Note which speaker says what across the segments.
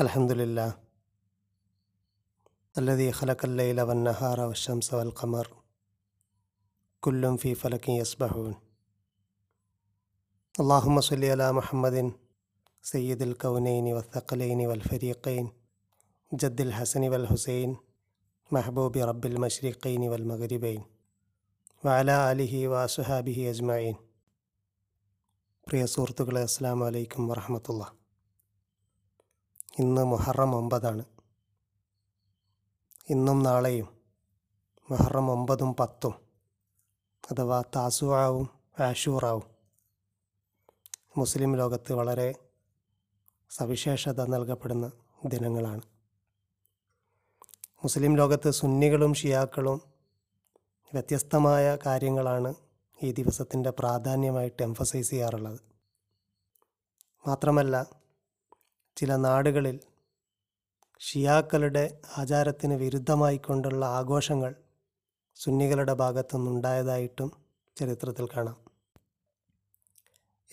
Speaker 1: الحمد لله الذي خلق الليل والنهار والشمس والقمر كل في فلك يسبحون اللهم صل على محمد سيد الكونين والثقلين والفريقين جد الحسن والحسين محبوب رب المشرقين والمغربين وعلى آله وأصحابه أجمعين പ്രിയ സുഹൃത്തുക്കളെ അസ്സാം വലൈക്കും വറഹമത്തുള്ള ഇന്ന് മുഹറം ഒമ്പതാണ്. ഇന്നും നാളെയും മുഹറം ഒമ്പതും പത്തും അഥവാ താസുവാവും ആഷൂറാവും. മുസ്ലിം ലോകത്ത് വളരെ സവിശേഷത നൽകപ്പെടുന്ന ദിനങ്ങളാണ്. മുസ്ലിം ലോകത്ത് സുന്നികളും ഷിയാക്കളും വ്യത്യസ്തമായ കാര്യങ്ങളാണ് ഈ ദിവസത്തിന്റെ പ്രാധാന്യമായിട്ട് എംഫസൈസ് ചെയ്യാറുള്ളത്. മാത്രമല്ല ചില നാടുകളിൽ ഷിയാക്കളുടെ ആചാരത്തിന് വിരുദ്ധമായിക്കൊണ്ടുള്ള ആഘോഷങ്ങൾ സുന്നികളുടെ ഭാഗത്തുനിന്നുണ്ടായതായിട്ടും ചരിത്രത്തിൽ കാണാം.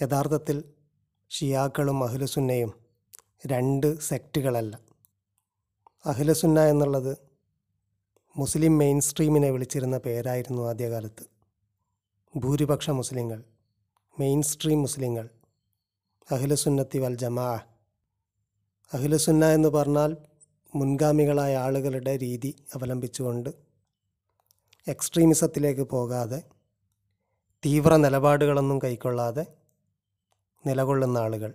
Speaker 1: യഥാർത്ഥത്തിൽ ഷിയാക്കളും അഹ്ലുസുന്നയും രണ്ട് സെക്റ്റുകളല്ല. അഹ്ലുസുന്ന എന്നുള്ളത് മുസ്ലിം മെയിൻ സ്ട്രീമിനെ വിളിച്ചിരുന്ന പേരായിരുന്നു ആദ്യകാലത്ത്. ഭൂരിപക്ഷ മുസ്ലിങ്ങൾ മെയിൻ സ്ട്രീം മുസ്ലിങ്ങൾ അഹിലസുന്നത്തി വൽ ജമാ അഖിലസുന്ന എന്ന് പറഞ്ഞാൽ മുൻഗാമികളായ ആളുകളുടെ രീതി അവലംബിച്ചുകൊണ്ട് എക്സ്ട്രീമിസത്തിലേക്ക് പോകാതെ തീവ്ര നിലപാടുകളൊന്നും കൈക്കൊള്ളാതെ നിലകൊള്ളുന്ന ആളുകൾ.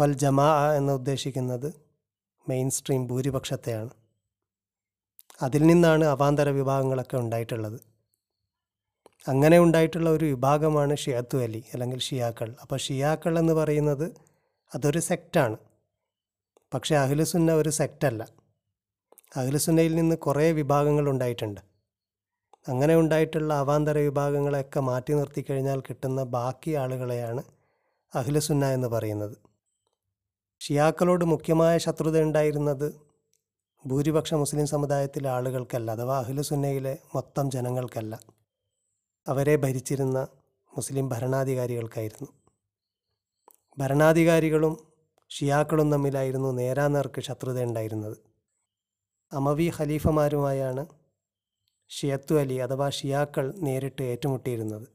Speaker 1: വൽ ജമാ എന്ന് ഉദ്ദേശിക്കുന്നത് മെയിൻ സ്ട്രീം ഭൂരിപക്ഷത്തെയാണ്. അതിൽ നിന്നാണ് അവാന്തര വിഭാഗങ്ങളൊക്കെ ഉണ്ടായിട്ടുള്ളത്. അങ്ങനെ ഉണ്ടായിട്ടുള്ള ഒരു വിഭാഗമാണ് ഷിയാത്തു അലി അല്ലെങ്കിൽ ഷിയാക്കൾ. അപ്പോൾ ഷിയാക്കൾ എന്ന് പറയുന്നത് അതൊരു സെക്റ്റാണ്. പക്ഷേ അഖിലുസുന്ന ഒരു സെക്റ്റല്ല അഖിലുസുന്നയിൽ നിന്ന് കുറേ വിഭാഗങ്ങൾ ഉണ്ടായിട്ടുണ്ട്. അങ്ങനെ ഉണ്ടായിട്ടുള്ള അവാന്തര വിഭാഗങ്ങളെയൊക്കെ മാറ്റി നിർത്തിക്കഴിഞ്ഞാൽ കിട്ടുന്ന ബാക്കി ആളുകളെയാണ് അഖിലുസുന്ന എന്ന് പറയുന്നത്. ഷിയാക്കളോട് മുഖ്യമായ ശത്രുത ഉണ്ടായിരുന്നത് ഭൂരിപക്ഷ മുസ്ലിം സമുദായത്തിലെ ആളുകൾക്കല്ല അഥവാ അഖിലുസുന്നയിലെ മൊത്തം ജനങ്ങൾക്കല്ല. അവരെ ഭരിച്ചിരുന്ന മുസ്ലിം ഭരണാധികാരികൾക്കായിരുന്നു. ഭരണാധികാരികളും ഷിയാക്കളും തമ്മിലായിരുന്നു നേരാനേർക്ക് ശത്രുത ഉണ്ടായിരുന്നത്. അമവി ഖലീഫമാരുമായാണ് ഷിയത്തു അലി അഥവാ ഷിയാക്കൾ നേരിട്ട് ഏറ്റുമുട്ടിയിരുന്നത്.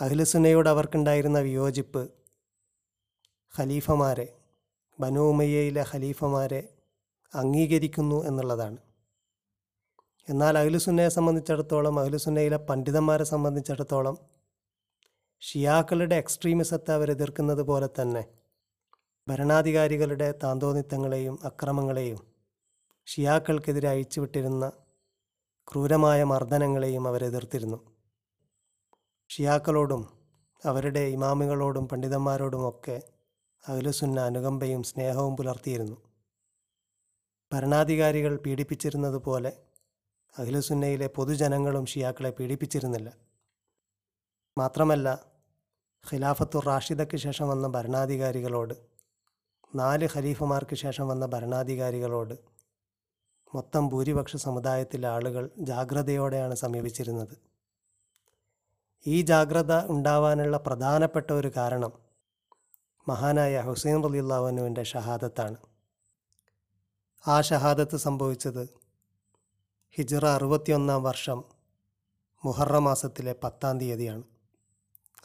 Speaker 1: അഖിലസുനയോട് അവർക്കുണ്ടായിരുന്ന വിയോജിപ്പ് ഖലീഫമാരെ ബനു ഉമയ്യയിലെ ഖലീഫമാരെ അംഗീകരിക്കുന്നു എന്നുള്ളതാണ്. എന്നാൽ അഖിലുസുന്നയെ സംബന്ധിച്ചിടത്തോളം അഖിലുസുന്നയിലെ പണ്ഡിതന്മാരെ സംബന്ധിച്ചിടത്തോളം ഷിയാക്കളുടെ എക്സ്ട്രീമിസത്തെ അവരെതിർക്കുന്നത് പോലെ തന്നെ ഭരണാധികാരികളുടെ താന്തോന്നിത്തങ്ങളെയും അക്രമങ്ങളെയും ഷിയാക്കൾക്കെതിരെ അയച്ചുവിട്ടിരുന്ന ക്രൂരമായ മർദ്ദനങ്ങളെയും അവരെതിർത്തിരുന്നു ഷിയാക്കളോടും അവരുടെ ഇമാമുകളോടും പണ്ഡിതന്മാരോടുമൊക്കെ അഖിലുസുന്ന അനുകമ്പയും സ്നേഹവും പുലർത്തിയിരുന്നു. ഭരണാധികാരികൾ പീഡിപ്പിച്ചിരുന്നത് പോലെ അഖിലുസുന്നയിലെ പൊതുജനങ്ങളും ഷിയാക്കളെ പീഡിപ്പിച്ചിരുന്നില്ല. മാത്രമല്ല ഖിലാഫത്തുർ റാഷിദയ്ക്ക് ശേഷം വന്ന ഭരണാധികാരികളോട് നാല് ഖലീഫമാർക്ക് ശേഷം വന്ന ഭരണാധികാരികളോട് മൊത്തം ഭൂരിപക്ഷ സമുദായത്തിലെ ആളുകൾ ജാഗ്രതയോടെയാണ് സമീപിച്ചിരുന്നത്. ഈ ജാഗ്രത ഉണ്ടാവാനുള്ള പ്രധാനപ്പെട്ട ഒരു കാരണം മഹാനായ ഹുസൈൻ റലിയുള്ളവനുവിന്റെ ഷഹാദത്താണ്. ആ ഷഹാദത്ത് സംഭവിച്ചത് ഹിജ്റ അറുപത്തിയൊന്നാം വർഷം മുഹറ മാസത്തിലെ പത്താം തീയതിയാണ്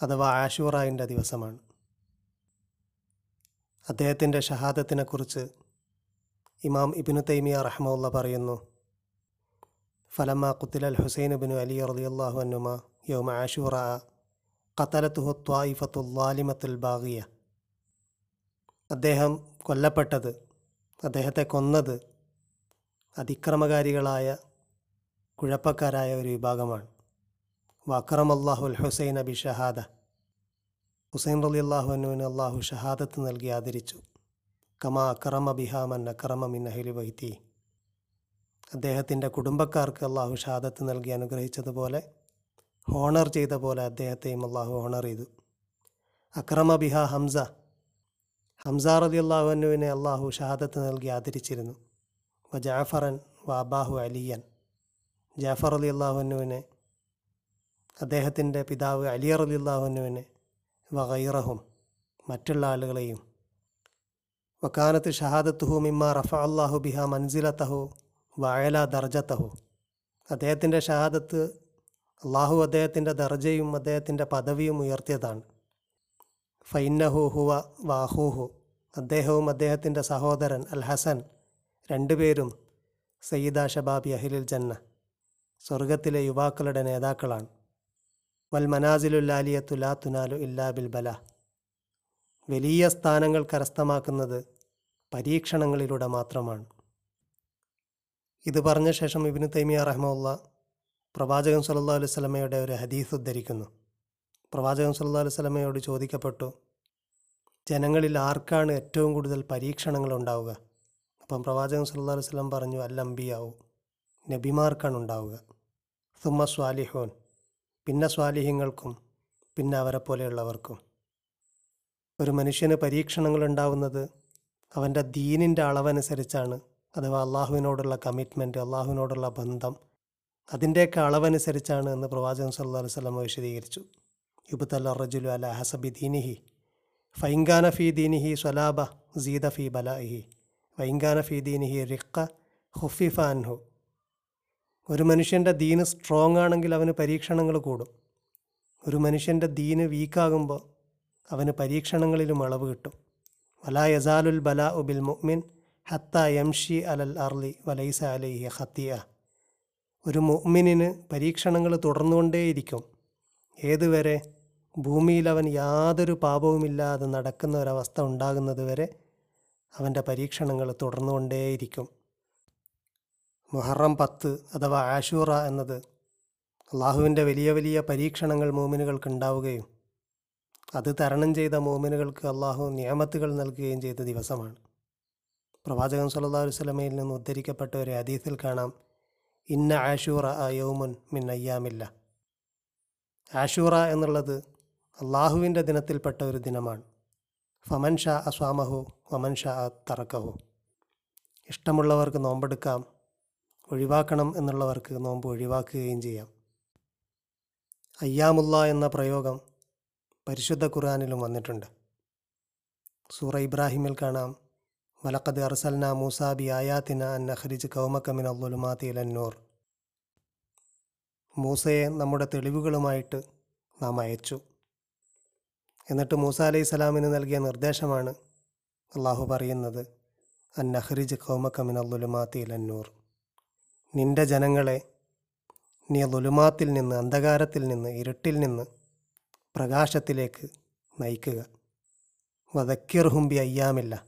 Speaker 1: അഥവാ ആഷൂറായിന്റെ ദിവസമാണ്. അദ്ദേഹത്തിന്റെ ഷഹാദത്തിനെക്കുറിച്ച് ഇമാം ഇബിനു തൈമിയ റഹ്മുള്ള പറയുന്നു. ഫലമ്മ കുത്തിലൽ ഹുസൈൻ ബിനു അലി റളിയല്ലാഹു അനുമ യോമ ആഷൂറ ഖത്തലത്തുഹു ത്വായിഫത്തുല്ലാലിമത്തുൽ ബാഗിയ. അദ്ദേഹം കൊല്ലപ്പെട്ടത് അദ്ദേഹത്തെ കൊന്നത് അതിക്രമകാരികളായ കുഴപ്പക്കാരായ ഒരു വിഭാഗമാണ്. വക്രമല്ലാഹുൽ ഹുസൈൻ അബി ഷഹാദ. ഹുസൈൻ റലി അള്ളാഹുവിനുവിന് അള്ളാഹു ഷഹാദത്ത് നൽകി ആദരിച്ചു. കമാ കറമ ബിഹാമൻ അക്രമ മിൻ അഹിലി വൈത്തി അദ്ദേഹത്തിന്റെ കുടുംബക്കാർക്ക് അള്ളാഹു ഷഹാദത്ത് നൽകി അനുഗ്രഹിച്ചതുപോലെ ഹോണർ ചെയ്ത പോലെ അദ്ദേഹത്തെയും അള്ളാഹു ഹോണർ ചെയ്തു. അക്രമ ബിഹ ഹംസ ഹംസ അള്ളാഹു അള്ളാഹുവിനുവിനെ അള്ളാഹു ഷഹാദത്ത് നൽകി ആദരിച്ചിരുന്നു. വ ജാഫറൻ വ അബാഹു അലിയൻ. ജാഫർ അലി അള്ളാഹുവിനുവിനെ അദ്ദേഹത്തിന്റെ പിതാവ് അലി അള്ളാഹു അള്ളാഹുവിനുവിനെ വ ഗൈറഹും മറ്റുള്ള ആളുകളെയും. വക്കാനത്ത് ഷഹാദത്തുഹു മിമ്മ റഫ അള്ളാഹു ബിഹ മൻസിലത്തഹു വയല ദർജത്തഹു അദ്ദേഹത്തിന്റെ ഷഹാദത്ത് അള്ളാഹു അദ്ദേഹത്തിന്റെ ദർജയും അദ്ദേഹത്തിന്റെ പദവിയും ഉയർത്തിയതാണ്. ഫൈന്നഹു ഹുവ വാഹൂഹു. അദ്ദേഹവും അദ്ദേഹത്തിന്റെ സഹോദരൻ അൽ ഹസൻ രണ്ടുപേരും സയ്യിദ ഷബാബി അഹിലിൽ ജന്ന സ്വർഗത്തിലെ യുവാക്കളുടെ നേതാക്കളാണ്. വൽ മനാസിലുല്ലാലിയത്തു ലാ തുനാലു ഇല്ലാ ബിൽ ബല. വലിയ സ്ഥാനങ്ങൾ കരസ്ഥമാക്കുന്നത് പരീക്ഷണങ്ങളിലൂടെ മാത്രമാണ്. ഇത് പറഞ്ഞ ശേഷം ഇബിന് തൈമിയ റഹ്മുള്ള പ്രവാചകൻ സല്ലല്ലാഹു അലൈഹി സ്വലമയുടെ ഒരു ഹദീസ് ഉദ്ധരിക്കുന്നു. പ്രവാചകൻ സല്ലല്ലാഹു അലൈഹി സ്വലമയോട് ചോദിക്കപ്പെട്ടു ജനങ്ങളിൽ ആർക്കാണ് ഏറ്റവും കൂടുതൽ പരീക്ഷണങ്ങൾ ഉണ്ടാവുക? അപ്പം പ്രവാചകൻ സല്ലല്ലാഹു അലൈഹി സ്വലം പറഞ്ഞു അല്ലംബിയാവും നബിമാർക്കാണ് ഉണ്ടാവുക. സുമ്മ സ്വാലിഹോൻ പിന്നെ സ്വാലിഹ്യങ്ങൾക്കും പിന്നെ അവരെ പോലെയുള്ളവർക്കും. ഒരു മനുഷ്യന് പരീക്ഷണങ്ങൾ ഉണ്ടാവുന്നത് അവന്റെ ദീനിന്റെ അളവനുസരിച്ചാണ് അഥവാ അള്ളാഹുവിനോടുള്ള കമ്മിറ്റ്മെന്റ് അള്ളാഹുവിനോടുള്ള ബന്ധം അതിന്റെയൊക്കെ അളവനുസരിച്ചാണ് എന്ന് പ്രവാചകൻ സല്ലു വസല്ലം വിശദീകരിച്ചു. യുബുത്തല്ല റജുലു അല ഹസബി ദീനിഹി ഫൈങ്കാന ഫി ദീനിഹി സ്വലാബ സീദ ഫി ബലാഹി വൈങ്കാന ഫി ദീനിഹി റിക്ക ഹുഫിഫ അൻഹു. ഒരു മനുഷ്യന്റെ ദീന് സ്ട്രോങ് ആണെങ്കിൽ അവന് പരീക്ഷണങ്ങൾ കൂടും. ഒരു മനുഷ്യന്റെ ദീന് വീക്കാകുമ്പോൾ അവന് പരീക്ഷണങ്ങളിലും അളവ് കിട്ടും. വലാ യസാലുൽ ബലാ ഉബിൽ മുഅ്മിൻ ഹത്ത യംഷി അലൽ അർലി വലൈസ അലൈഹി ഹത്തിയ ഒരു മുഅ്മിനിന് പരീക്ഷണങ്ങൾ തുടർന്നുകൊണ്ടേയിരിക്കും. ഏതുവരെ ഭൂമിയിൽ അവൻ യാതൊരു പാപവുമില്ലാതെ നടക്കുന്ന ഒരവസ്ഥ ഉണ്ടാകുന്നത് വരെ അവന്റെ പരീക്ഷണങ്ങൾ തുടർന്നുകൊണ്ടേയിരിക്കും. മുഹറം പത്ത് അഥവാ ആഷൂറ എന്നത് അള്ളാഹുവിന്റെ വലിയ വലിയ പരീക്ഷണങ്ങൾ മോമിനുകൾക്ക് ഉണ്ടാവുകയും അത് തരണം ചെയ്ത മോമിനുകൾക്ക് അള്ളാഹു നിയമത്തുകൾ നൽകുകയും ചെയ്ത ദിവസമാണ്. പ്രവാചകൻ സല്ലാ വസ്ലമയിൽ നിന്ന് ഉദ്ധരിക്കപ്പെട്ട ഒരു ഹദീസിൽ കാണാം ഇന്ന ആഷൂറ യൗമുൻ മിൻ അയ്യാമില്ല. ആഷൂറ എന്നുള്ളത് അള്ളാഹുവിന്റെ ദിനത്തിൽപ്പെട്ട ഒരു ദിനമാണ്. ഫമൻ ഷാ അസ്വാമഹു വമൻ ഷാ തറക്കഹു. ഇഷ്ടമുള്ളവർക്ക് നോമ്പെടുക്കാം ഒഴിവാക്കണം എന്നുള്ളവർക്ക് നോമ്പ് ഒഴിവാക്കുകയും ചെയ്യാം. അയ്യാമുല്ല എന്ന പ്രയോഗം പരിശുദ്ധ ഖുർആാനിലും വന്നിട്ടുണ്ട്. സൂറ ഇബ്രാഹിമിൽ കാണാം. വലക്കത് അർസൽന മൂസാബി ആയാത്തിന അൻ അഖ്രിജ് കൗമക്കമിൻ അബ്ദുലുമാത്തി അന്നൂർ മൂസയെ നമ്മുടെ തെളിവുകളുമായിട്ട് നാം അയച്ചു. എന്നിട്ട് മൂസ അലൈഹി സ്വലാമിന് നൽകിയ നിർദ്ദേശമാണ് അള്ളാഹു പറയുന്നത് അൻ അഖ്രിജ് കൗമക്കമിൻ അബ്ദുലുമാത്തി അന്നൂർ നിന്റെ ജനങ്ങളെ നീ ലുലുമാത്തിൽ നിന്ന് അന്ധകാരത്തിൽ നിന്ന് ഇരുട്ടിൽ നിന്ന് പ്രകാശത്തിലേക്ക് നയിക്കുക. വതക്കിർഹുംബി അയ്യാമില്ല.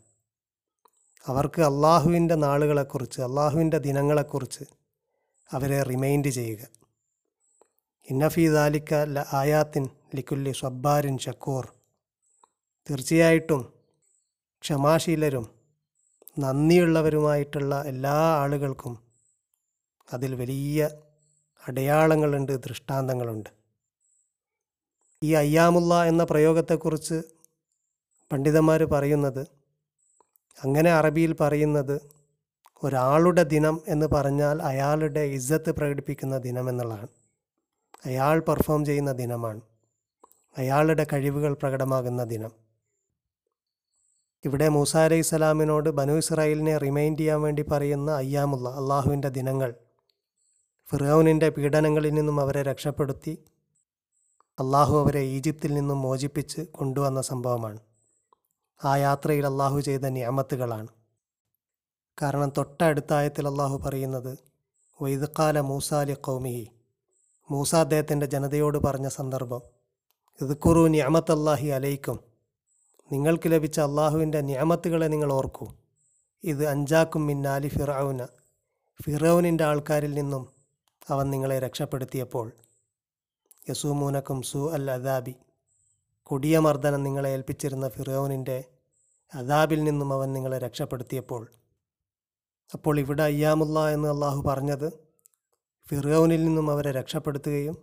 Speaker 1: അവർക്ക് അള്ളാഹുവിന്റെ നാളുകളെക്കുറിച്ച് അള്ളാഹുവിന്റെ ദിനങ്ങളെക്കുറിച്ച് അവരെ റിമൈൻഡ് ചെയ്യുക. ഇന്നഫി ദാലിക്ക ല ആയാത്തിൻ ലിക്കുല്ലി സ്വബ്ബാരിൻ ഷക്കൂർ തീർച്ചയായിട്ടും ക്ഷമാശീലരും നന്ദിയുള്ളവരുമായിട്ടുള്ള എല്ലാ ആളുകൾക്കും അതിൽ വലിയ അടയാളങ്ങളുണ്ട് ദൃഷ്ടാന്തങ്ങളുണ്ട്. ഈ അയ്യാമുള്ള എന്ന പ്രയോഗത്തെക്കുറിച്ച് പണ്ഡിതന്മാർ പറയുന്നത് അങ്ങനെ അറബിയിൽ പറയുന്നത് ഒരാളുടെ ദിനം എന്ന് പറഞ്ഞാൽ അയാളുടെ ഇജ്ജത്ത് പ്രകടിപ്പിക്കുന്ന ദിനം എന്നുള്ളതാണ്. അയാൾ പെർഫോം ചെയ്യുന്ന ദിനമാണ്. അയാളുടെ കഴിവുകൾ പ്രകടമാകുന്ന ദിനം. ഇവിടെ മൂസ അലൈഹി സ്വലാമിനോട് ബനു ഇസ്രായേലിനെ റിമൈൻഡ് ചെയ്യാൻ വേണ്ടി പറയുന്ന അയ്യാമുള്ള അള്ളാഹുവിന്റെ ദിനങ്ങൾ ഫിറോനിന്റെ പീഡനങ്ങളിൽ നിന്നും അവരെ രക്ഷപ്പെടുത്തി അള്ളാഹു അവരെ ഈജിപ്തിൽ നിന്നും മോചിപ്പിച്ച് കൊണ്ടുവന്ന സംഭവമാണ്. ആ യാത്രയിൽ അള്ളാഹു ചെയ്ത നിയമത്തുകളാണ്. കാരണം തൊട്ടടുത്ത ആയത്തിൽ അള്ളാഹു പറയുന്നത് വൈദക്കാല മൂസാലി കൗമിഹി മൂസ അദ്ദേഹത്തിന്റെ ജനതയോട് പറഞ്ഞ സന്ദർഭം ഇതുക്കുറു അള്ളാഹി അലയിക്കും നിങ്ങൾക്ക് ലഭിച്ച അള്ളാഹുവിന്റെ നിയമത്തുകളെ നിങ്ങൾ ഓർക്കൂ. ഇത് അഞ്ചാക്കും മിന്നാലി ഫിറൌന. ഫിറൌനിന്റെ ആൾക്കാരിൽ നിന്നും അവൻ നിങ്ങളെ രക്ഷപ്പെടുത്തിയപ്പോൾ യസൂമൂനക്കും സു അൽ അദാബി കൊടിയ മർദ്ദനം നിങ്ങളെ ഏൽപ്പിച്ചിരുന്ന ഫിറോനിന്റെ അദാബിൽ നിന്നും അവൻ നിങ്ങളെ രക്ഷപ്പെടുത്തിയപ്പോൾ. അപ്പോൾ ഇവിടെ അയ്യാമുല്ല എന്ന് അള്ളാഹു പറഞ്ഞത് ഫിറോനിൽ നിന്നും അവരെ രക്ഷപ്പെടുത്തുകയും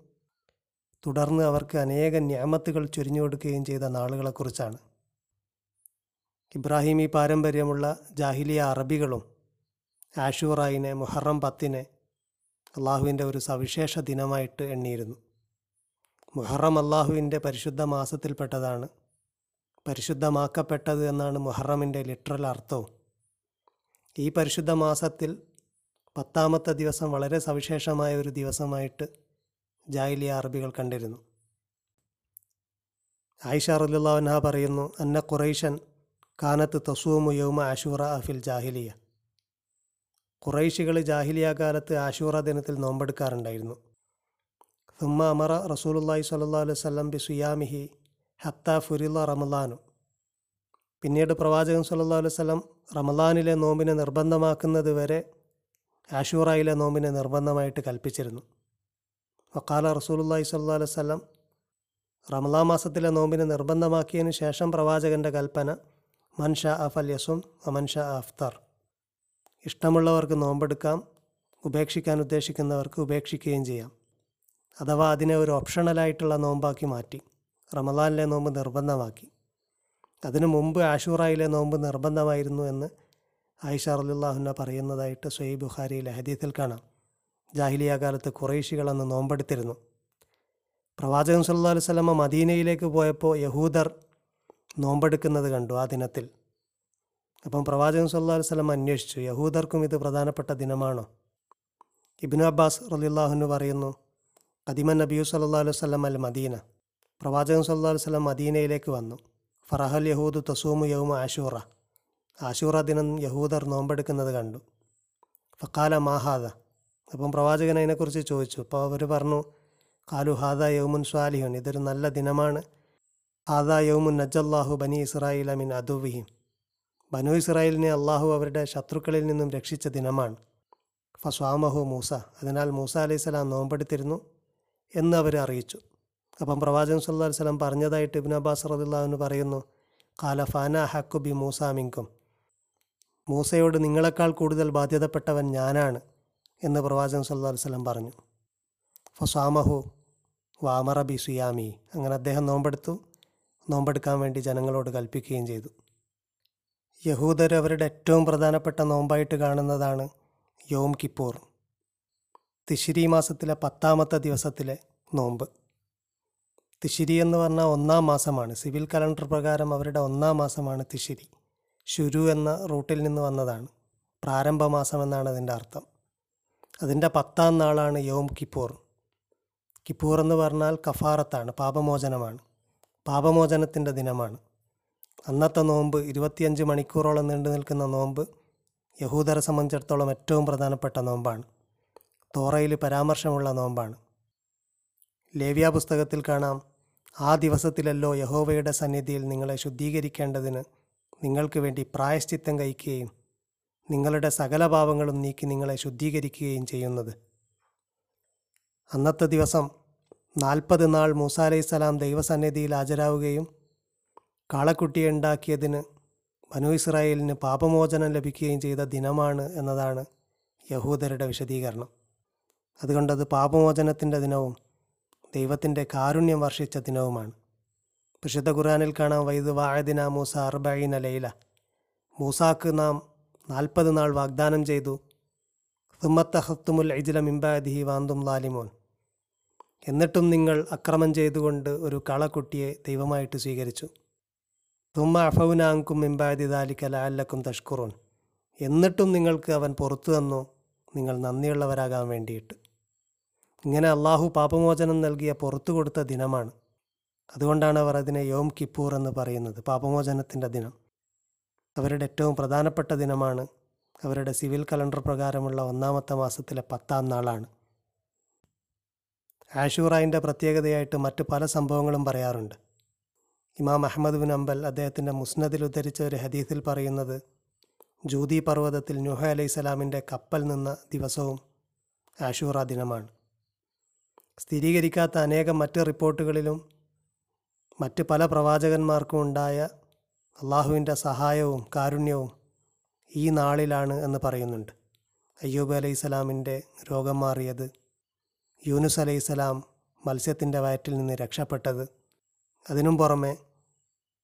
Speaker 1: തുടർന്ന് അവർക്ക് അനേക ന്യാമത്തുകൾ ചൊരിഞ്ഞു കൊടുക്കുകയും ചെയ്ത നാളുകളെക്കുറിച്ചാണ്. ഇബ്രാഹിമി പാരമ്പര്യമുള്ള ജാഹിലിയ അറബികളും ആഷൂറായിനെ മുഹറം പത്തിനെ അള്ളാഹുവിന്റെ ഒരു സവിശേഷ ദിനമായിട്ട് എണ്ണിയിരുന്നു. മുഹറം അള്ളാഹുവിന്റെ പരിശുദ്ധ മാസത്തിൽപ്പെട്ടതാണ്. പരിശുദ്ധമാക്കപ്പെട്ടത് എന്നാണ് മുഹറമിന്റെ ലിറ്ററൽ അർത്ഥവും. ഈ പരിശുദ്ധ മാസത്തിൽ പത്താമത്തെ ദിവസം വളരെ സവിശേഷമായ ഒരു ദിവസമായിട്ട് ജാഹിലിയ അറബികൾ കണ്ടിരുന്നു. ആയിഷ റലുല്ലാവൻഹ പറയുന്നു അന്ന ഖുറൈഷൻ കാനത്ത് തസൂമു യൗമ ആഷൂറ അഫിൽ ജാഹിലിയ. ഖുറൈശികൾ ജാഹിലിയ കാലത്ത് ആഷൂറ ദിനത്തിൽ നോമ്പെടുക്കാറുണ്ടായിരുന്നു. സുമ്മ അമറ റസൂലുല്ലാഹി സ്വല്ലല്ലാഹു അലൈഹി വസല്ലം ബി സുയാമിഹി ഹത്ത ഫുരില്ല റമലാനു പിന്നീട് പ്രവാചകൻ സല്ലാ അലൈഹി വസല്ലം റമലാനിലെ നോമ്പിനെ നിർബന്ധമാക്കുന്നത് വരെ ആഷൂറയിലെ നോമ്പിനെ നിർബന്ധമായിട്ട് കൽപ്പിച്ചിരുന്നു. വക്കാല റസൂലുല്ലാഹി സല്ലാ അലൈഹി വസല്ലം റമലാ മാസത്തിലെ നോമ്പിനെ നിർബന്ധമാക്കിയതിന് ശേഷം പ്രവാചകന്റെ കൽപ്പന മൻഷ അഫൽ യസും അമൻഷ അഫ്തർ. ഇഷ്ടമുള്ളവർക്ക് നോമ്പെടുക്കാം ഉപേക്ഷിക്കാൻ ഉദ്ദേശിക്കുന്നവർക്ക് ഉപേക്ഷിക്കുകയും ചെയ്യാം. അഥവാ അതിനെ ഒരു ഓപ്ഷണലായിട്ടുള്ള നോമ്പാക്കി മാറ്റി റമദാനിലെ നോമ്പ് നിർബന്ധമാക്കി. അതിനു മുമ്പ് ആഷൂറായിലെ നോമ്പ് നിർബന്ധമായിരുന്നു എന്ന് ആയിഷ റലുല്ലാഹുന്ന പറയുന്നതായിട്ട് സ്വയ് ബുഖാരിയിലെ ഹദീത്തിൽ കാണാം. ജാഹിലിയ കാലത്ത് കുറേശികൾ അന്ന് നോമ്പെടുത്തിരുന്നു. പ്രവാചകൻ സല്ലാ അലൈഹി സ്വലമ മദീനയിലേക്ക് പോയപ്പോൾ യഹൂദർ നോമ്പെടുക്കുന്നത് കണ്ടു ആ ദിനത്തിൽ. അപ്പം പ്രവാചകൻ സല്ലാ സ്വലം അന്വേഷിച്ചു യഹൂദർക്കും ഇത് പ്രധാനപ്പെട്ട ദിനമാണോ? ഇബിനു അബ്ബാസ് റലിള്ളാഹുനു പറയുന്നു കദിമൻ നബിയു സല്ലാ സ്വലം അൽ മദീന. പ്രവാചകൻ സല്ലാ സ്വലം മദീനയിലേക്ക് വന്നു. ഫറഹൽ യഹൂദ് തസൂമു യൗമ ആഷൂറ ആഷൂറ ദിനം യഹൂദർ നോമ്പെടുക്കുന്നത് കണ്ടു. ഫക്കാല മാഹാദ അപ്പം പ്രവാചകൻ അതിനെക്കുറിച്ച് ചോദിച്ചു. അപ്പോൾ അവർ പറഞ്ഞു കാലു ഹാദ യൗമുൻ സ്വാലിഹുൻ. ഇതൊരു നല്ല ദിനമാണ്. ഹാദ യൗമുൻ നജല്ലാഹു ബനി ഇസ്രായിൽ അമിൻ അദുവിഹിം ബനു ഇസ്രായേലിനെ അള്ളാഹു അവരുടെ ശത്രുക്കളിൽ നിന്നും രക്ഷിച്ച ദിനമാണ്. ഫസ്വാമഹു മൂസ. അതിനാൽ മൂസ അലൈഹിസ്സലാം നോമ്പെടുത്തിരുന്നു എന്ന് അവർ അറിയിച്ചു. അപ്പം പ്രവാചകൻ സല്ലാ വസ്ലം പറഞ്ഞതായിട്ട് ഇബിൻ അബ്ബാസ് റദുല്ലാഹുവിന് പറയുന്നു കാല ഫാന ഹക്കു ബി മൂസ മിങ്കും. മൂസയോട് നിങ്ങളെക്കാൾ കൂടുതൽ ബാധ്യതപ്പെട്ടവൻ ഞാനാണ് എന്ന് പ്രവാചകൻ സല്ലാ വസ്ലം പറഞ്ഞു. ഫസ്വാമഹു വാമറ ബി സുയാമി. അങ്ങനെ അദ്ദേഹം നോമ്പെടുത്തു. നോമ്പെടുക്കാൻ വേണ്ടി ജനങ്ങളോട് കൽപ്പിക്കുകയും ചെയ്തു. യഹൂദർ അവരുടെ ഏറ്റവും പ്രധാനപ്പെട്ട നോമ്പായിട്ട് കാണുന്നതാണ് യോം കിപ്പൂർ. തിശിരി മാസത്തിലെ പത്താമത്തെ ദിവസത്തിലെ നോമ്പ്. തിശിരി എന്ന് പറഞ്ഞാൽ ഒന്നാം മാസമാണ്. സിവിൽ കലണ്ടർ പ്രകാരം അവരുടെ ഒന്നാം മാസമാണ് തിശിരി. ശുരു എന്ന റൂട്ടിൽ നിന്ന് വന്നതാണ്. പ്രാരംഭ മാസം എന്നാണ് അതിന്റെ അർത്ഥം. അതിന്റെ പത്താം നാളാണ് യോം കിപ്പൂർ. കിപ്പൂർ എന്ന് പറഞ്ഞാൽ കഫാറത്താണ് പാപമോചനമാണ്. പാപമോചനത്തിന്റെ ദിനമാണ്. അന്നത്തെ നോമ്പ് ഇരുപത്തിയഞ്ച് മണിക്കൂറോളം നീണ്ടു നിൽക്കുന്ന നോമ്പ് യഹൂദരെ സംബന്ധിച്ചിടത്തോളം ഏറ്റവും പ്രധാനപ്പെട്ട നോമ്പാണ്. തോറയിൽ പരാമർശമുള്ള നോമ്പാണ്. ലേവ്യ പുസ്തകത്തിൽ കാണാം ആ ദിവസത്തിലല്ലോ യഹോവയുടെ സന്നിധിയിൽ നിങ്ങളെ ശുദ്ധീകരിക്കേണ്ടതിന് നിങ്ങൾക്ക് വേണ്ടി പ്രായശ്ചിത്തം കഴിക്കുകയും നിങ്ങളുടെ സകല പാപങ്ങളും നീക്കി നിങ്ങളെ ശുദ്ധീകരിക്കുകയും ചെയ്യുന്നത്. അന്നത്തെ ദിവസം നാൽപ്പത് നാൾ മൂസ അലൈഹി ദൈവസന്നിധിയിൽ ഹാജരാവുകയും കാളക്കുട്ടിയെ ഉണ്ടാക്കിയതിന് ബനു ഇസ്രായേലിന് പാപമോചനം ലഭിക്കുകയും ചെയ്ത ദിനമാണ് എന്നതാണ് യഹൂദരുടെ വിശദീകരണം. അതുകൊണ്ടത് പാപമോചനത്തിന്റെ ദിനവും ദൈവത്തിന്റെ കാരുണ്യം വർഷിച്ച ദിനവുമാണ്. വിശുദ്ധ ഖുറാനിൽ കാണാം വൈദ് വാഴദിന മൂസ അർബൈന ലൈല. മൂസാക്ക് നാം നാൽപ്പത് നാൾ വാഗ്ദാനം ചെയ്തു. സുമ്മത്തഹത്തുമുൽ ഇജില മിംബാദിഹി വാന്തും ലാലിമോൻ. എന്നിട്ടും നിങ്ങൾ അക്രമം ചെയ്തുകൊണ്ട് ഒരു കളക്കുട്ടിയെ ദൈവമായിട്ട് സ്വീകരിച്ചു. തുമ്മ മിംബാദി ദാലിക്ക ലാലക്കും തഷ്കുറോൻ എന്നിട്ടും നിങ്ങൾക്ക് അവൻ പുറത്തു തന്നു. നിങ്ങൾ നന്ദിയുള്ളവരാകാൻ വേണ്ടിയിട്ട്. ഇങ്ങനെ അള്ളാഹു പാപമോചനം നൽകിയ പുറത്തു കൊടുത്ത ദിനമാണ്. അതുകൊണ്ടാണ് അവർ അതിനെ യോം കിപ്പൂർ എന്ന് പറയുന്നത് പാപമോചനത്തിന്റെ ദിനം. അവരുടെ ഏറ്റവും പ്രധാനപ്പെട്ട ദിനമാണ്. അവരുടെ സിവിൽ കലണ്ടർ പ്രകാരമുള്ള ഒന്നാമത്തെ മാസത്തിലെ പത്താം നാളാണ്. ആഷൂറായിന്റെ പ്രത്യേകതയായിട്ട് മറ്റ് പല സംഭവങ്ങളും പറയാറുണ്ട്. ഇമാം അഹമ്മദ് ബിൻ അംബൽ അദ്ദേഹത്തിന്റെ മുസ്നദിൽ ഉദ്ധരിച്ച ഒരു ഹദീസിൽ പറയുന്നത് ജൂതി പർവതത്തിൽ നുഹ അലൈഹി സ്വലാമിന്റെ കപ്പൽ നിന്ന ദിവസവും ആഷൂറ ദിനമാണ്. സ്ഥിരീകരിക്കാത്ത അനേകം മറ്റ് റിപ്പോർട്ടുകളിലും മറ്റ് പല പ്രവാചകന്മാർക്കും ഉണ്ടായ അള്ളാഹുവിന്റെ സഹായവും കാരുണ്യവും ഈ നാളിലാണ് എന്ന് പറയുന്നുണ്ട്. അയ്യൂബ് അലൈഹി സ്വലാമിന്റെ രോഗം മാറിയത് യൂനുസ് അലൈഹി സ്വലാം മത്സ്യത്തിന്റെ വയറ്റിൽ നിന്ന് രക്ഷപ്പെട്ടത് അതിനും പുറമെ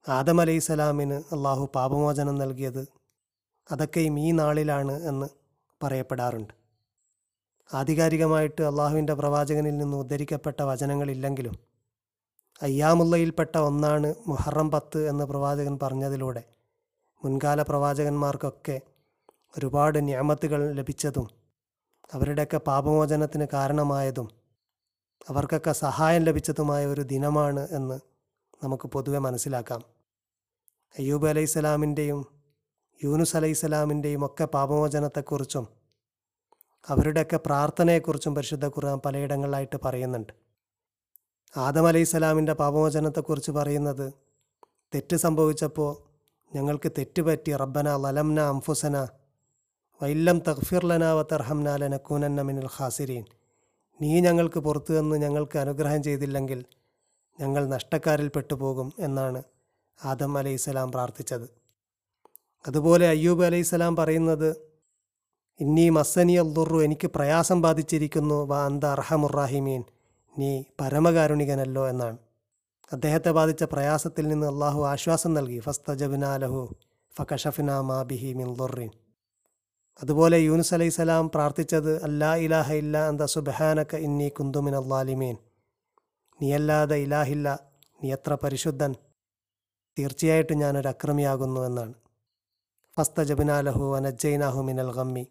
Speaker 1: ആദം അലൈഹി സ്വലാമിന് അള്ളാഹു പാപമോചനം നൽകിയത് അതൊക്കെയും ഈ നാളിലാണ് എന്ന് പറയപ്പെടാറുണ്ട്. ആധികാരികമായിട്ട് അള്ളാഹുവിന്റെ പ്രവാചകനിൽ നിന്ന് ഉദ്ധരിക്കപ്പെട്ട വചനങ്ങളില്ലെങ്കിലും അയ്യാമുള്ളയിൽപ്പെട്ട ഒന്നാണ് മുഹറം പത്ത് എന്ന് പ്രവാചകൻ പറഞ്ഞതിലൂടെ മുൻകാല പ്രവാചകന്മാർക്കൊക്കെ ഒരുപാട് ന്യാമത്തുകൾ ലഭിച്ചതും അവരുടെയൊക്കെ പാപമോചനത്തിന് കാരണമായതും അവർക്കൊക്കെ സഹായം ലഭിച്ചതുമായ ഒരു ദിനമാണ് എന്ന് നമുക്ക് പൊതുവെ മനസ്സിലാക്കാം. അയ്യൂബ് അലൈഹി സ്വലാമിന്റെയും യൂനുസ് അലൈഹി സ്വലാമിന്റെയും ഒക്കെ പാപമോചനത്തെക്കുറിച്ചും അവരുടെയൊക്കെ പ്രാർത്ഥനയെക്കുറിച്ചും പരിശുദ്ധ ഖുർആൻ പലയിടങ്ങളിലായിട്ട് പറയുന്നുണ്ട്. ആദം അലൈഹി സ്വലാമിന്റെ പാപമോചനത്തെക്കുറിച്ച് പറയുന്നത് തെറ്റ് സംഭവിച്ചപ്പോൾ ഞങ്ങൾക്ക് തെറ്റ് പറ്റി. റബ്ബന ലലംന അംഫുസന വൈല്ലം തഖ്ഫിർലന വ തർഹംന ലനക്കൂനന്ന മിനൽ ഖാസിരീൻ. നീ ഞങ്ങൾക്ക് പുറത്തു നിന്ന് ഞങ്ങൾക്ക് അനുഗ്രഹം ചെയ്തില്ലെങ്കിൽ ഞങ്ങൾ നഷ്ടക്കാരിൽ പെട്ടുപോകും എന്നാണ് ആദം അലൈഹി സ്വലാം പ്രാർത്ഥിച്ചത്. അതുപോലെ അയ്യൂബ് അലൈഹി സ്വലാം പറയുന്നത് ഇന്നീ മസ്സനി അല്ലുറു എനിക്ക് പ്രയാസം ബാധിച്ചിരിക്കുന്നു വാ അന്ത അർഹമുറാഹിമീൻ നീ പരമകാരുണികനല്ലോ എന്നാണ്. അദ്ദേഹത്തെ ബാധിച്ച പ്രയാസത്തിൽ നിന്ന് അള്ളാഹു ആശ്വാസം നൽകി. ഫസ്തജബിനാലഹു ഫകഷഫിന മാ ബിഹി മിൻ ദുറിൻ അതുപോലെ യൂനുസ് അലൈഹി സ്വലാം പ്രാർത്ഥിച്ചത് അല്ലാ ഇലാഹ ഇല്ല അന്ത സുബഹാനക്ക ഇന്നി കുന്തുമിൻ അള്ളാലിമീൻ നീയല്ലാതെ ഇലാഹില്ല നീ എത്ര പരിശുദ്ധൻ. തീർച്ചയായിട്ടും ഞാനൊരു അക്രമിയാകുന്നു എന്നാണ്. ഫസ്ത ജബിനാലഹു അനജൈനാഹു മിനൽ ഗമ്മി.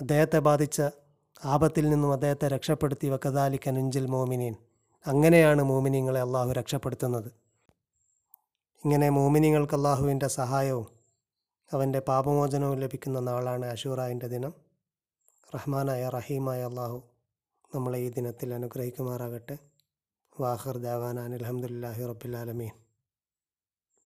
Speaker 1: അദ്ദേഹത്തെ ബാധിച്ച ആപത്തിൽ നിന്നും അദ്ദേഹത്തെ രക്ഷപ്പെടുത്തി വക്കദാലി നുഞ്ചിൽ മോമിനീൻ. അങ്ങനെയാണ് മോമിനിങ്ങളെ അള്ളാഹു രക്ഷപ്പെടുത്തുന്നത്. ഇങ്ങനെ മോമിനിങ്ങൾക്ക് അള്ളാഹുവിന്റെ സഹായവും അവന്റെ പാപമോചനവും ലഭിക്കുന്ന നാളാണ് അഷൂറായിന്റെ ദിനം. റഹ്മാനായ റഹീമായ അള്ളാഹു നമ്മളെ ഈ ദിനത്തിൽ അനുഗ്രഹിക്കുമാറാകട്ടെ. وآخر دعوانا أن الحمد لله رب العالمين.